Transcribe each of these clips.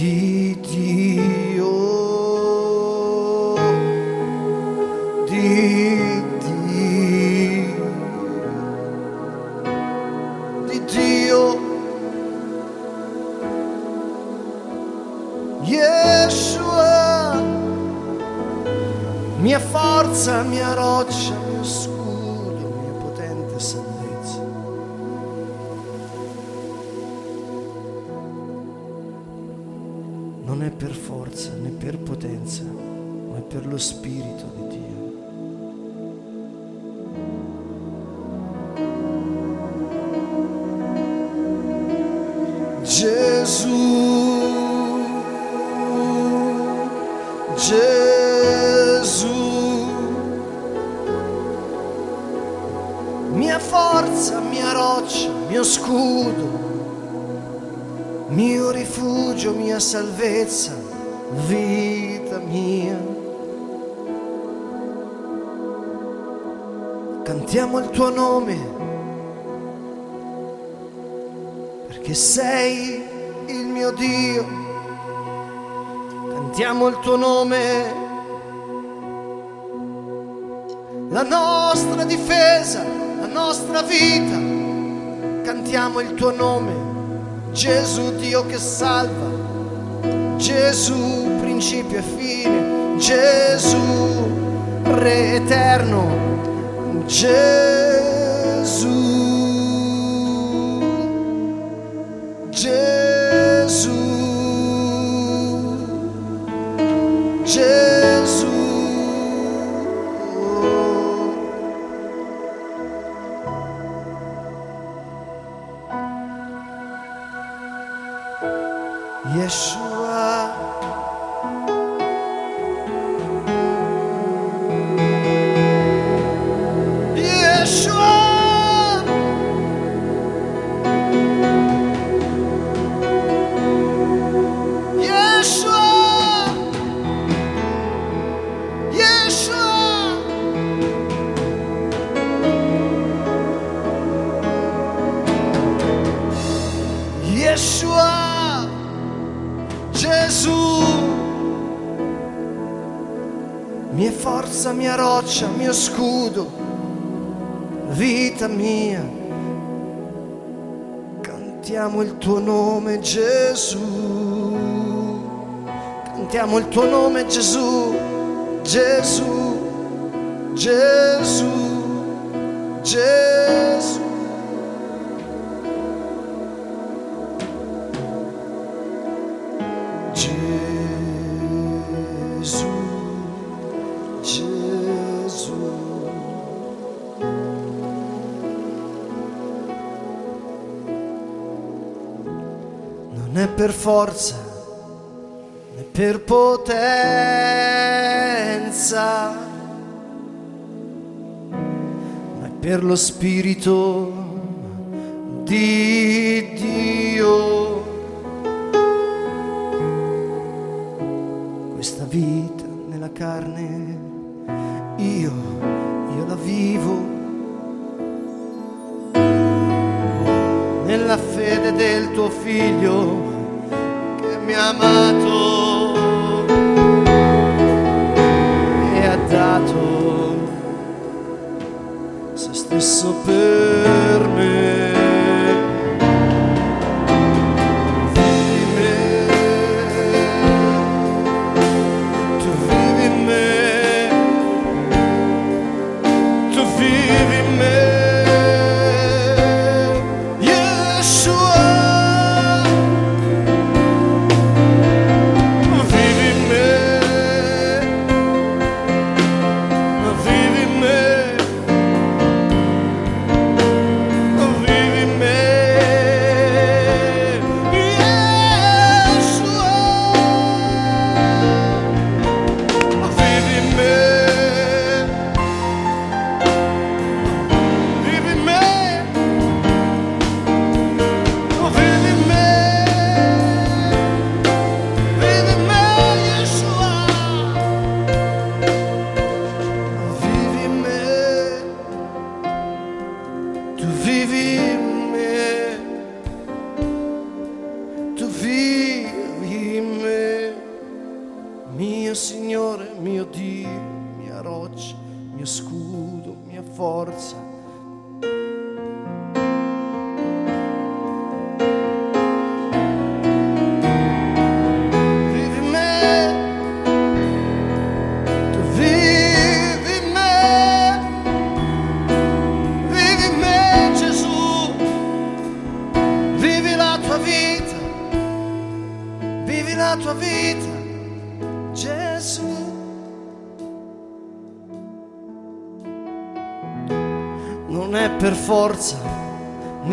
Dio. Di Dio. Gesù, mia forza, mia roccia, mio scudo mio rifugio, mia salvezza, vita mia. Cantiamo il tuo nome, perché sei il mio Dio. Cantiamo il tuo nome, la nostra difesa, la nostra vita. Cantiamo il tuo nome. Gesù Dio che salva, Gesù principio e fine, Gesù Re eterno, Gesù, Yeshua. Forza, mia roccia, mio scudo, vita mia. Cantiamo il tuo nome Gesù, cantiamo il tuo nome Gesù, Gesù, Gesù, Gesù. Per forza né per potenza, ma per lo Spirito di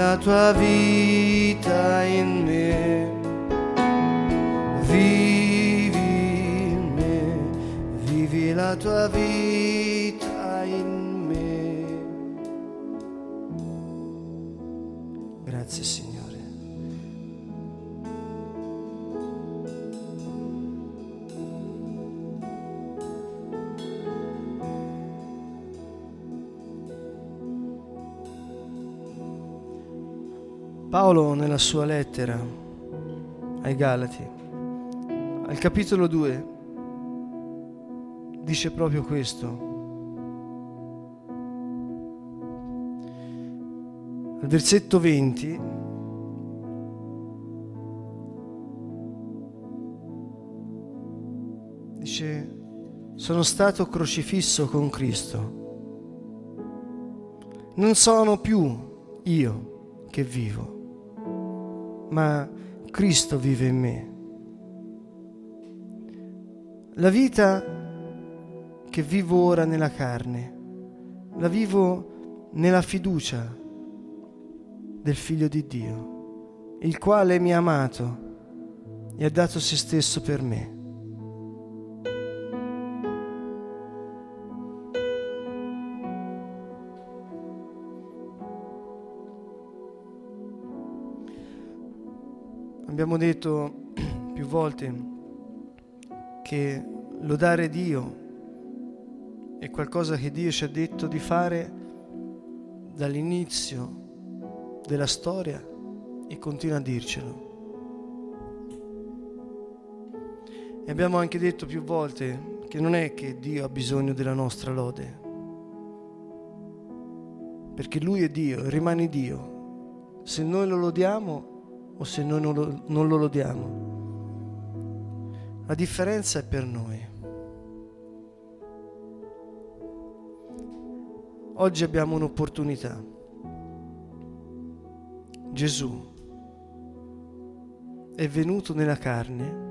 la tua vita in me. Vivi in me, vivi la tua vita in me. Grazie Signore. Paolo nella sua lettera ai Galati, al capitolo 2, dice proprio questo. Al versetto 20 dice sono stato crocifisso con Cristo. Non sono più io che vivo, ma Cristo vive in me. La vita che vivo ora nella carne, la vivo nella fiducia del Figlio di Dio, il quale mi ha amato e ha dato se stesso per me. Abbiamo detto più volte che lodare Dio è qualcosa che Dio ci ha detto di fare dall'inizio della storia e continua a dircelo. E abbiamo anche detto più volte che non è che Dio ha bisogno della nostra lode, perché Lui è Dio, rimane Dio. Se noi lo lodiamo o se noi non lo, non lo lodiamo. La differenza è per noi. oggi abbiamo un'opportunità. Gesù è venuto nella carne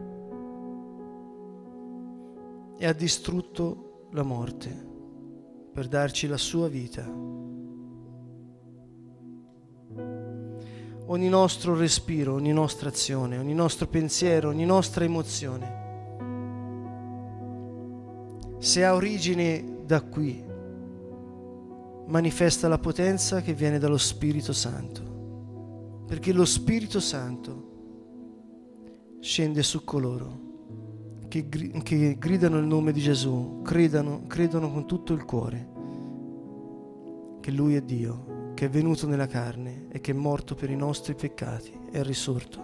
e ha distrutto la morte per darci la sua vita. Ogni nostro respiro, ogni nostra azione, ogni nostro pensiero, ogni nostra emozione, se ha origine da qui, manifesta la potenza che viene dallo Spirito Santo, perché lo Spirito Santo scende su coloro che, che gridano il nome di Gesù, credano, credono con tutto il cuore che Lui è Dio, che è venuto nella carne e che è morto per i nostri peccati, è risorto.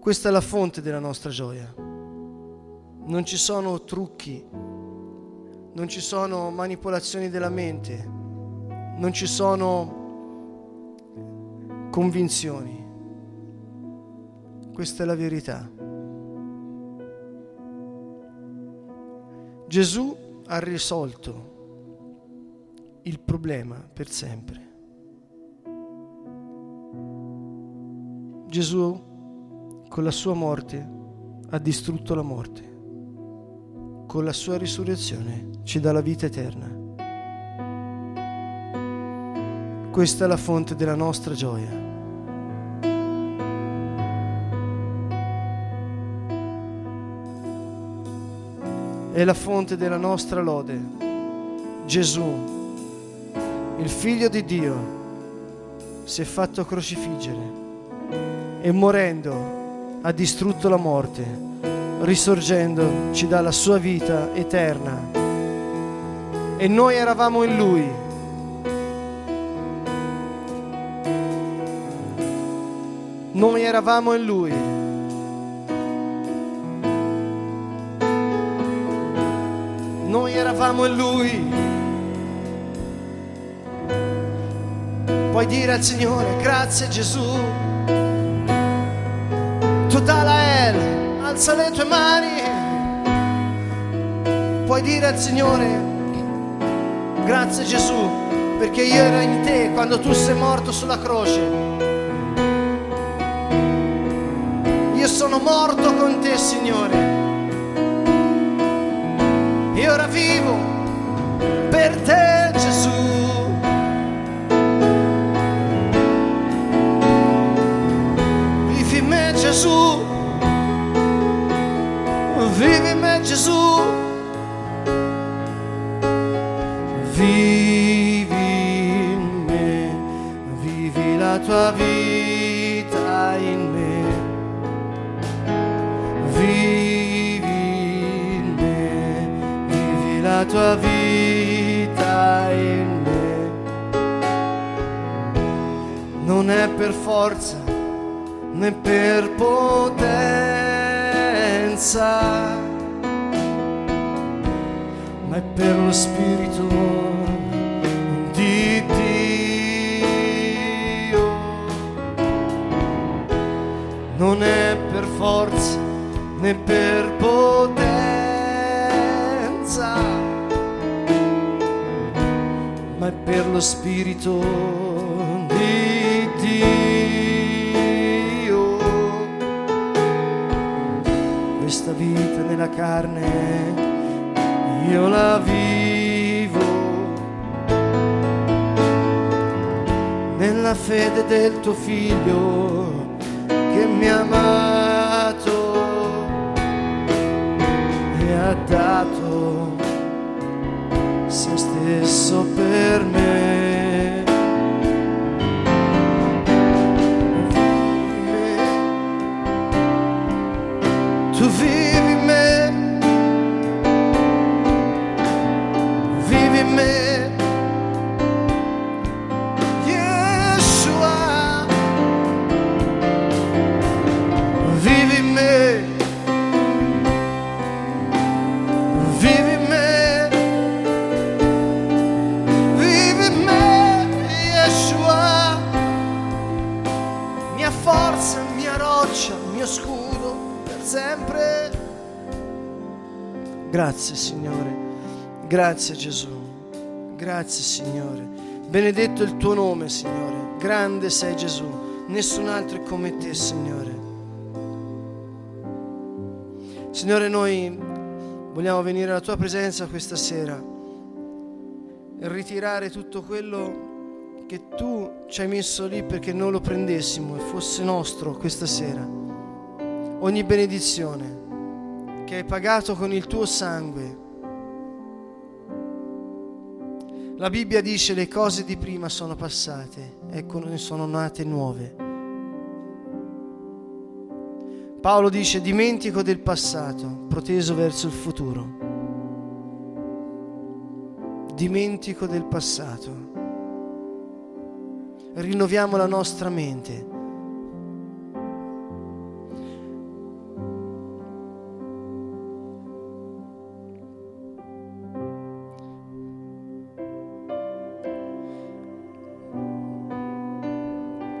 Questa è la fonte della nostra gioia. Non ci sono trucchi, non ci sono manipolazioni della mente, non ci sono convinzioni. Questa è la verità. Gesù ha risolto il problema per sempre. Gesù con la sua morte ha distrutto la morte. Con la sua risurrezione ci dà la vita eterna. Questa è la fonte della nostra gioia. è la fonte della nostra lode. Gesù, il figlio di Dio, si è fatto crocifiggere e morendo ha distrutto la morte, risorgendo ci dà la sua vita eterna. E noi eravamo in Lui. Noi eravamo in Lui. eravamo in Lui. Puoi dire al Signore, grazie Gesù. Totalael, alza le tue mani. Puoi dire al Signore, grazie Gesù, perché io ero in te quando tu sei morto sulla croce. Io sono morto con te, Signore e ora vivo per te Gesù. Gesù. Vivi in me, vivi la tua vita in me. la tua vita in me. Non è per forza né per potenza, ma è per lo Spirito di Dio. Non è per forza né per potenza ma è per lo Spirito di Dio. Questa vita nella carne io la vivo nella fede del tuo figlio che mi ha amato e ha dato Grazie Gesù, Grazie Signore. Benedetto il tuo nome, Signore. Grande sei Gesù. Nessun altro è come te, Signore. Signore, noi vogliamo venire alla tua presenza questa sera e ritirare tutto quello che tu ci hai messo lì perché noi lo prendessimo e fosse nostro questa sera. Ogni benedizione che hai pagato con il tuo sangue La Bibbia dice le cose di prima sono passate, ecco ne sono nate nuove. Paolo dice dimentico del passato, proteso verso il futuro. Dimentico del passato. Rinnoviamo la nostra mente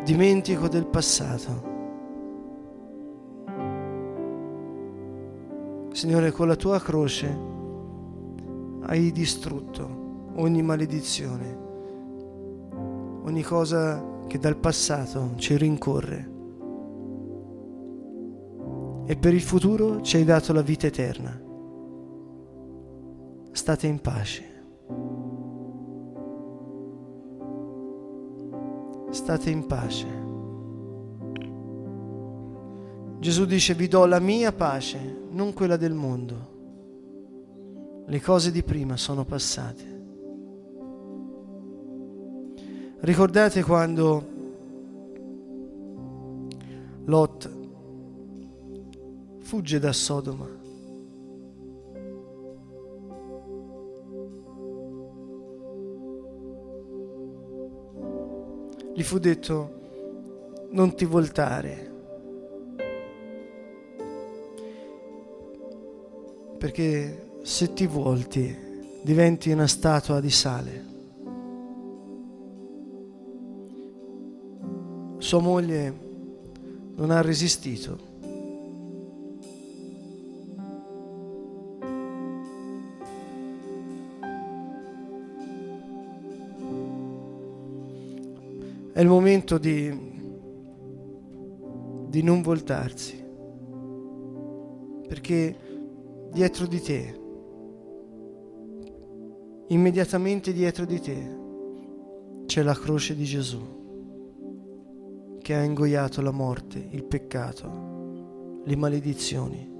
dimentico del passato. Signore, con la tua croce hai distrutto ogni maledizione, ogni cosa che dal passato ci rincorre. E per il futuro ci hai dato la vita eterna. State in pace. State in pace. Gesù dice vi do la mia pace, non quella del mondo. Le cose di prima sono passate. Ricordate quando Lot fugge da Sodoma gli fu detto non ti voltare, perché se ti volti diventi una statua di sale. Sua moglie non ha resistito È il momento di, di non voltarsi, perché dietro di te, immediatamente dietro di te, c'è la croce di Gesù che ha ingoiato la morte, il peccato, le maledizioni.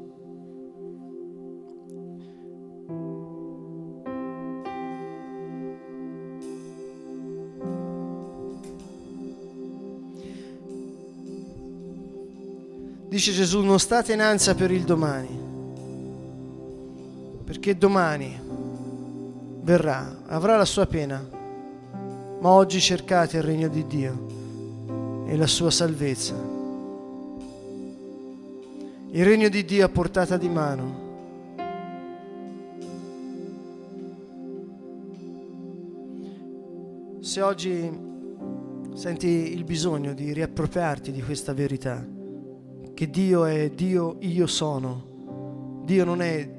Dice Gesù, non state in ansia per il domani, perché domani verrà, avrà la sua pena, ma oggi cercate il regno di Dio e la sua salvezza. Il regno di Dio a portata di mano. Se oggi senti il bisogno di riappropriarti di questa verità, che Dio è Dio io sono. Dio non è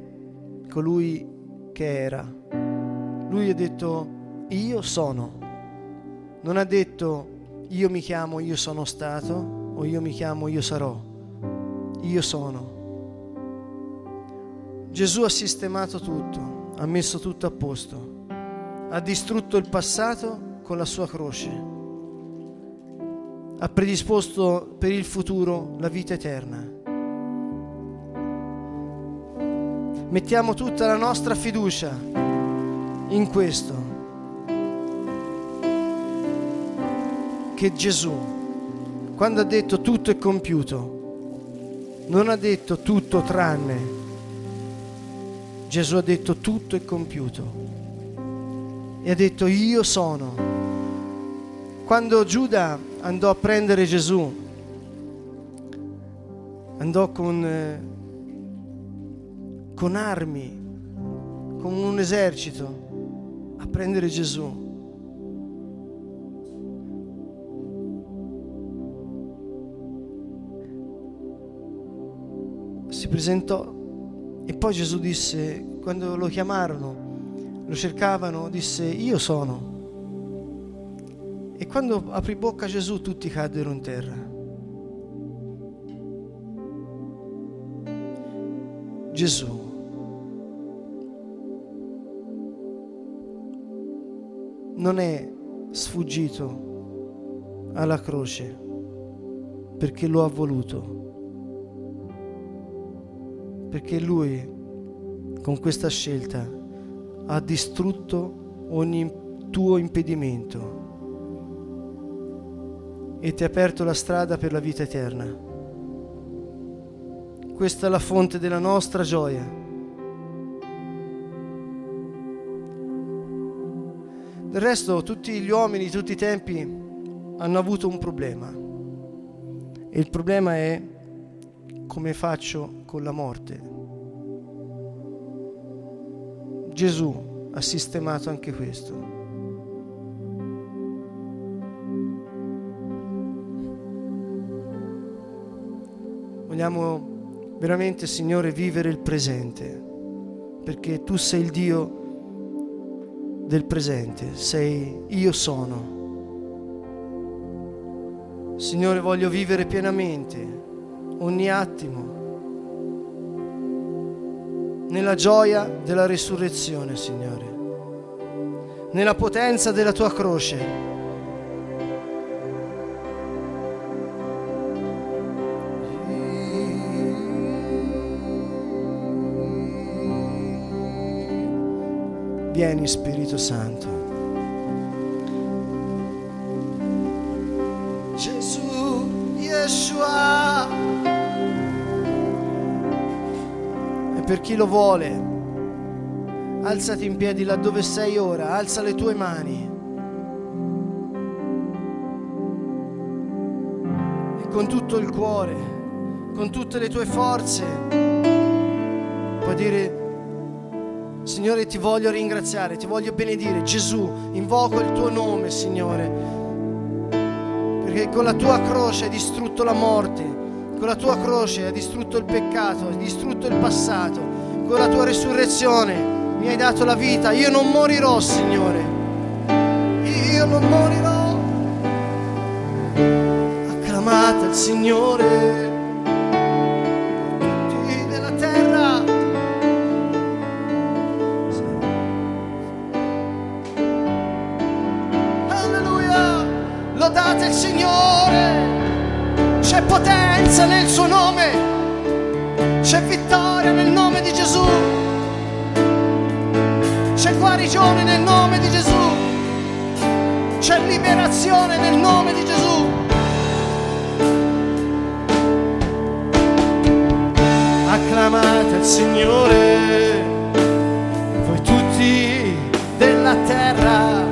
colui che era. Lui ha detto io sono. Non ha detto io mi chiamo io sono stato o io mi chiamo io sarò. Io sono. Gesù ha sistemato tutto, ha messo tutto a posto, ha distrutto il passato con la sua croce ha predisposto per il futuro la vita eterna. Mettiamo tutta la nostra fiducia in questo, che Gesù, quando ha detto tutto è compiuto, non ha detto tutto tranne, Gesù ha detto tutto è compiuto e ha detto io sono. Quando Giuda andò a prendere Gesù, andò con, eh, con armi, con un esercito a prendere Gesù. Si presentò e poi Gesù disse, quando lo chiamarono, lo cercavano, disse io sono. E quando aprì bocca Gesù tutti caddero in terra. Gesù. Non è sfuggito alla croce perché lo ha voluto, perché lui con questa scelta ha distrutto ogni tuo impedimento e ti ha aperto la strada per la vita eterna. Questa è la fonte della nostra gioia. Del resto tutti gli uomini di tutti i tempi hanno avuto un problema e il problema è come faccio con la morte. Gesù ha sistemato anche questo. Vogliamo veramente, Signore, vivere il presente, perché tu sei il Dio del presente, sei io sono. Signore, voglio vivere pienamente ogni attimo nella gioia della risurrezione, Signore, nella potenza della tua croce Vieni Spirito Santo. Gesù, Yeshua. E per chi lo vuole, alzati in piedi laddove sei ora, alza le tue mani. E con tutto il cuore, con tutte le tue forze, puoi dire Signore, ti voglio ringraziare, ti voglio benedire. Gesù, invoco il tuo nome, Signore, perché con la tua croce hai distrutto la morte, con la tua croce hai distrutto il peccato, hai distrutto il passato, con la tua resurrezione mi hai dato la vita. Io non morirò, Signore. Io non morirò. Acclamate il Signore. Il Signore, c'è potenza nel suo nome, c'è vittoria nel nome di Gesù, c'è guarigione nel nome di Gesù, c'è liberazione nel nome di Gesù. Acclamate il Signore, voi tutti della terra,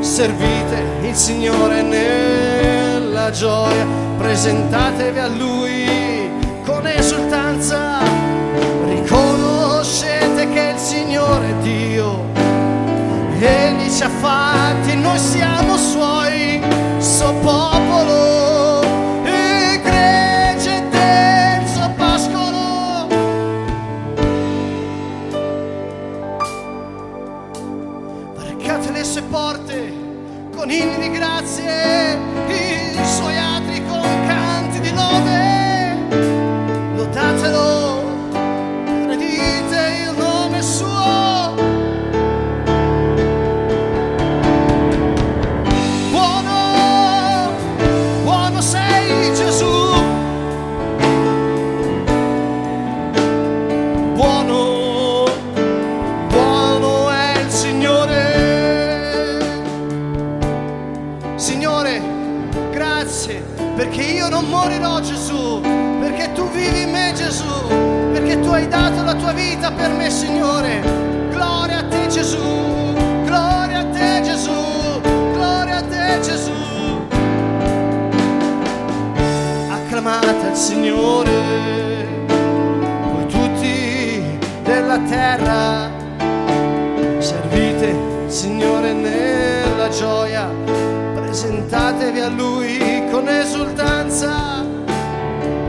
servite il Signore nella gioia, presentatevi a Lui con esultanza, riconoscete che il Signore è Dio, Egli ci ha fatti, noi siamo Suoi, suo grazie perché io non morirò Gesù, perché tu vivi in me Gesù, perché tu hai dato la tua vita per me Signore. Gloria a te Gesù, gloria a te Gesù, gloria a te Gesù. Acclamate il Signore, voi tutti della terra, servite il Signore nella gioia presentatevi a Lui con esultanza,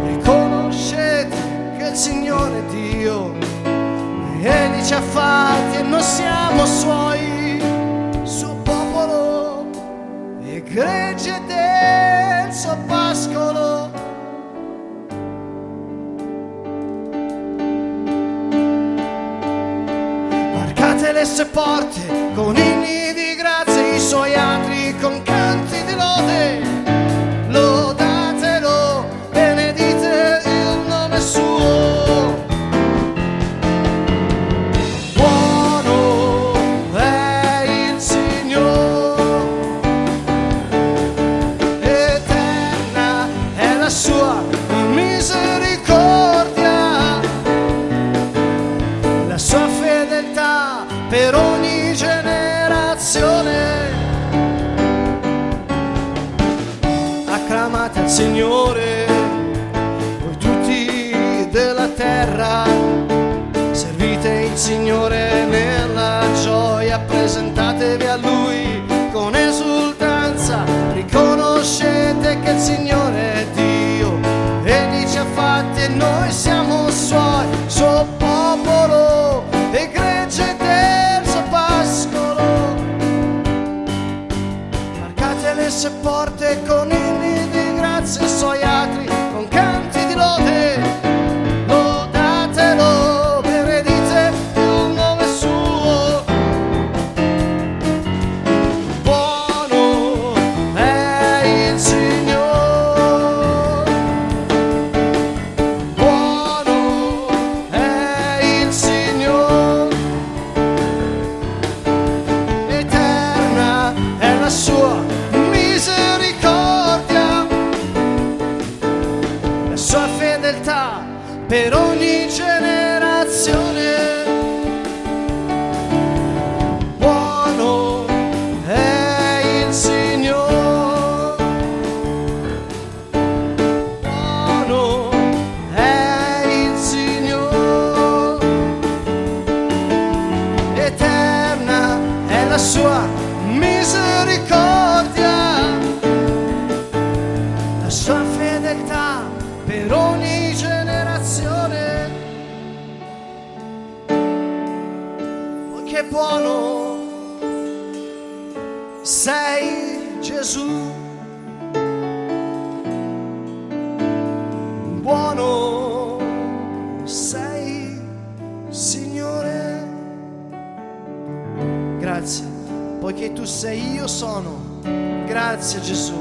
riconoscete che il Signore è Dio, Egli ci ha fatti e noi siamo suoi, suo popolo. E gregge del suo pascolo. Varcate le sue porte con inni sei io sono. Grazie Gesù.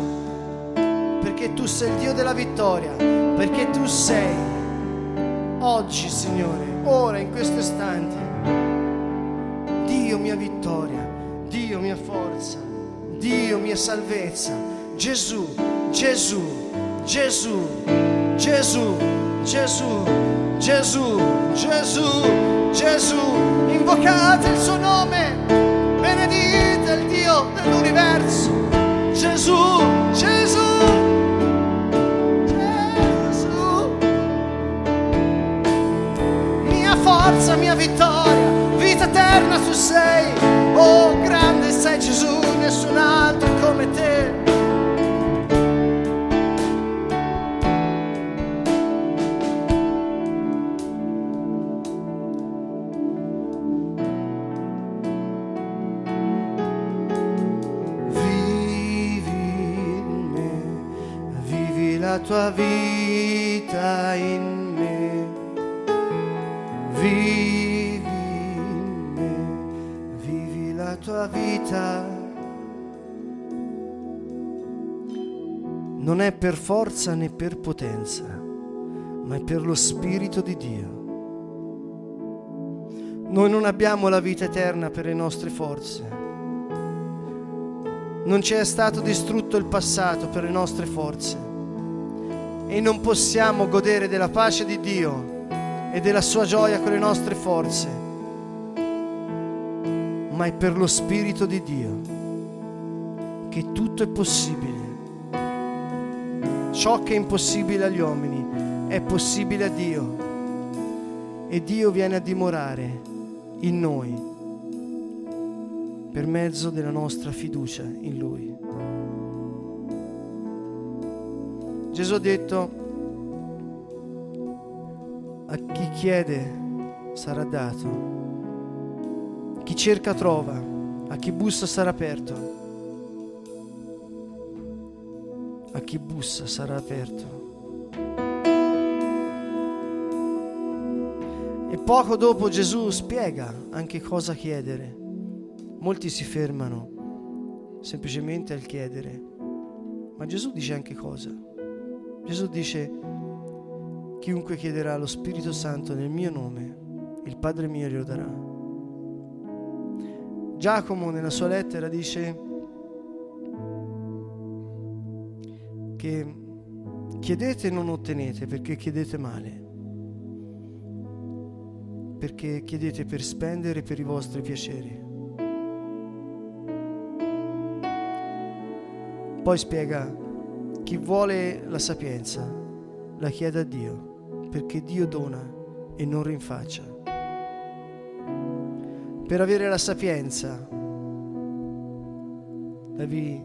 Perché tu sei il Dio della vittoria, perché tu sei oggi, Signore, ora, in questo istante, Dio mia vittoria, Dio mia forza, Dio mia salvezza, Gesù, Gesù, Gesù, Gesù, Gesù, Gesù, Gesù, Gesù, invocate il suo nome, tu sei, oh grande sei Gesù, nessun altro come te. La tua vita in me, vivi vita. Non è per forza né per potenza, ma è per lo Spirito di Dio. Noi non abbiamo la vita eterna per le nostre forze. Non ci è stato distrutto il passato per le nostre forze e non possiamo godere della pace di Dio e della sua gioia con le nostre forze, ma è per lo Spirito di Dio che tutto è possibile. Ciò che è impossibile agli uomini è possibile a Dio e Dio viene a dimorare in noi per mezzo della nostra fiducia in Lui. Gesù ha detto, a chi chiede sarà dato, Chi cerca trova, a chi bussa sarà aperto. A chi bussa sarà aperto. E poco dopo Gesù spiega anche cosa chiedere. Molti si fermano semplicemente al chiedere, ma Gesù dice anche cosa. Gesù dice, chiunque chiederà lo Spirito Santo nel mio nome, il Padre mio glielo darà. Giacomo nella sua lettera dice che chiedete e non ottenete perché chiedete male, perché chiedete per spendere per i vostri piaceri. Poi spiega, chi vuole la sapienza la chiede a Dio, perché Dio dona e non rinfaccia. Per avere la sapienza devi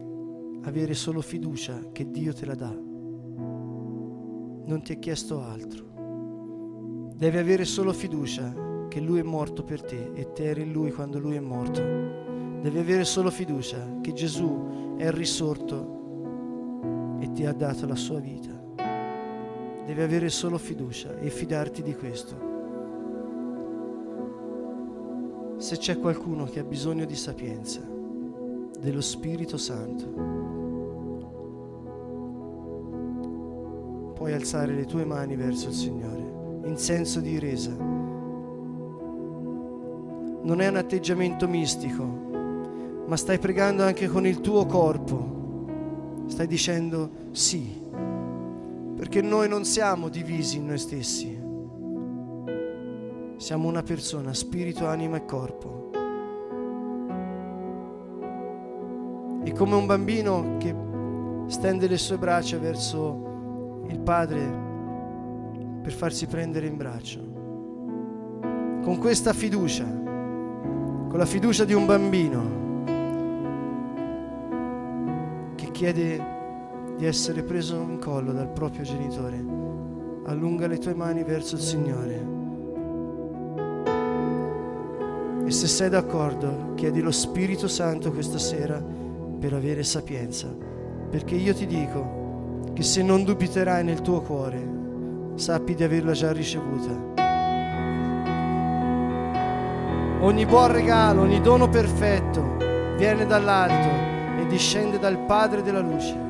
avere solo fiducia che Dio te la dà. Non ti è chiesto altro. Devi avere solo fiducia che Lui è morto per te e te eri in Lui quando Lui è morto. Devi avere solo fiducia che Gesù è risorto e ti ha dato la sua vita. Devi avere solo fiducia e fidarti di questo. Se c'è qualcuno che ha bisogno di sapienza, dello Spirito Santo, puoi alzare le tue mani verso il Signore in senso di resa. Non è un atteggiamento mistico, ma stai pregando anche con il tuo corpo stai dicendo sì, perché noi non siamo divisi in noi stessi, siamo una persona, spirito, anima e corpo. E come un bambino che stende le sue braccia verso il padre per farsi prendere in braccio. Con questa fiducia, con la fiducia di un bambino, chiede di essere preso in collo dal proprio genitore, allunga le tue mani verso il Signore. E se sei d'accordo, chiedi lo Spirito Santo questa sera per avere sapienza, perché io ti dico che se non dubiterai nel tuo cuore, sappi di averla già ricevuta. Ogni buon regalo, ogni dono perfetto viene dall'alto e discende dal Padre della luce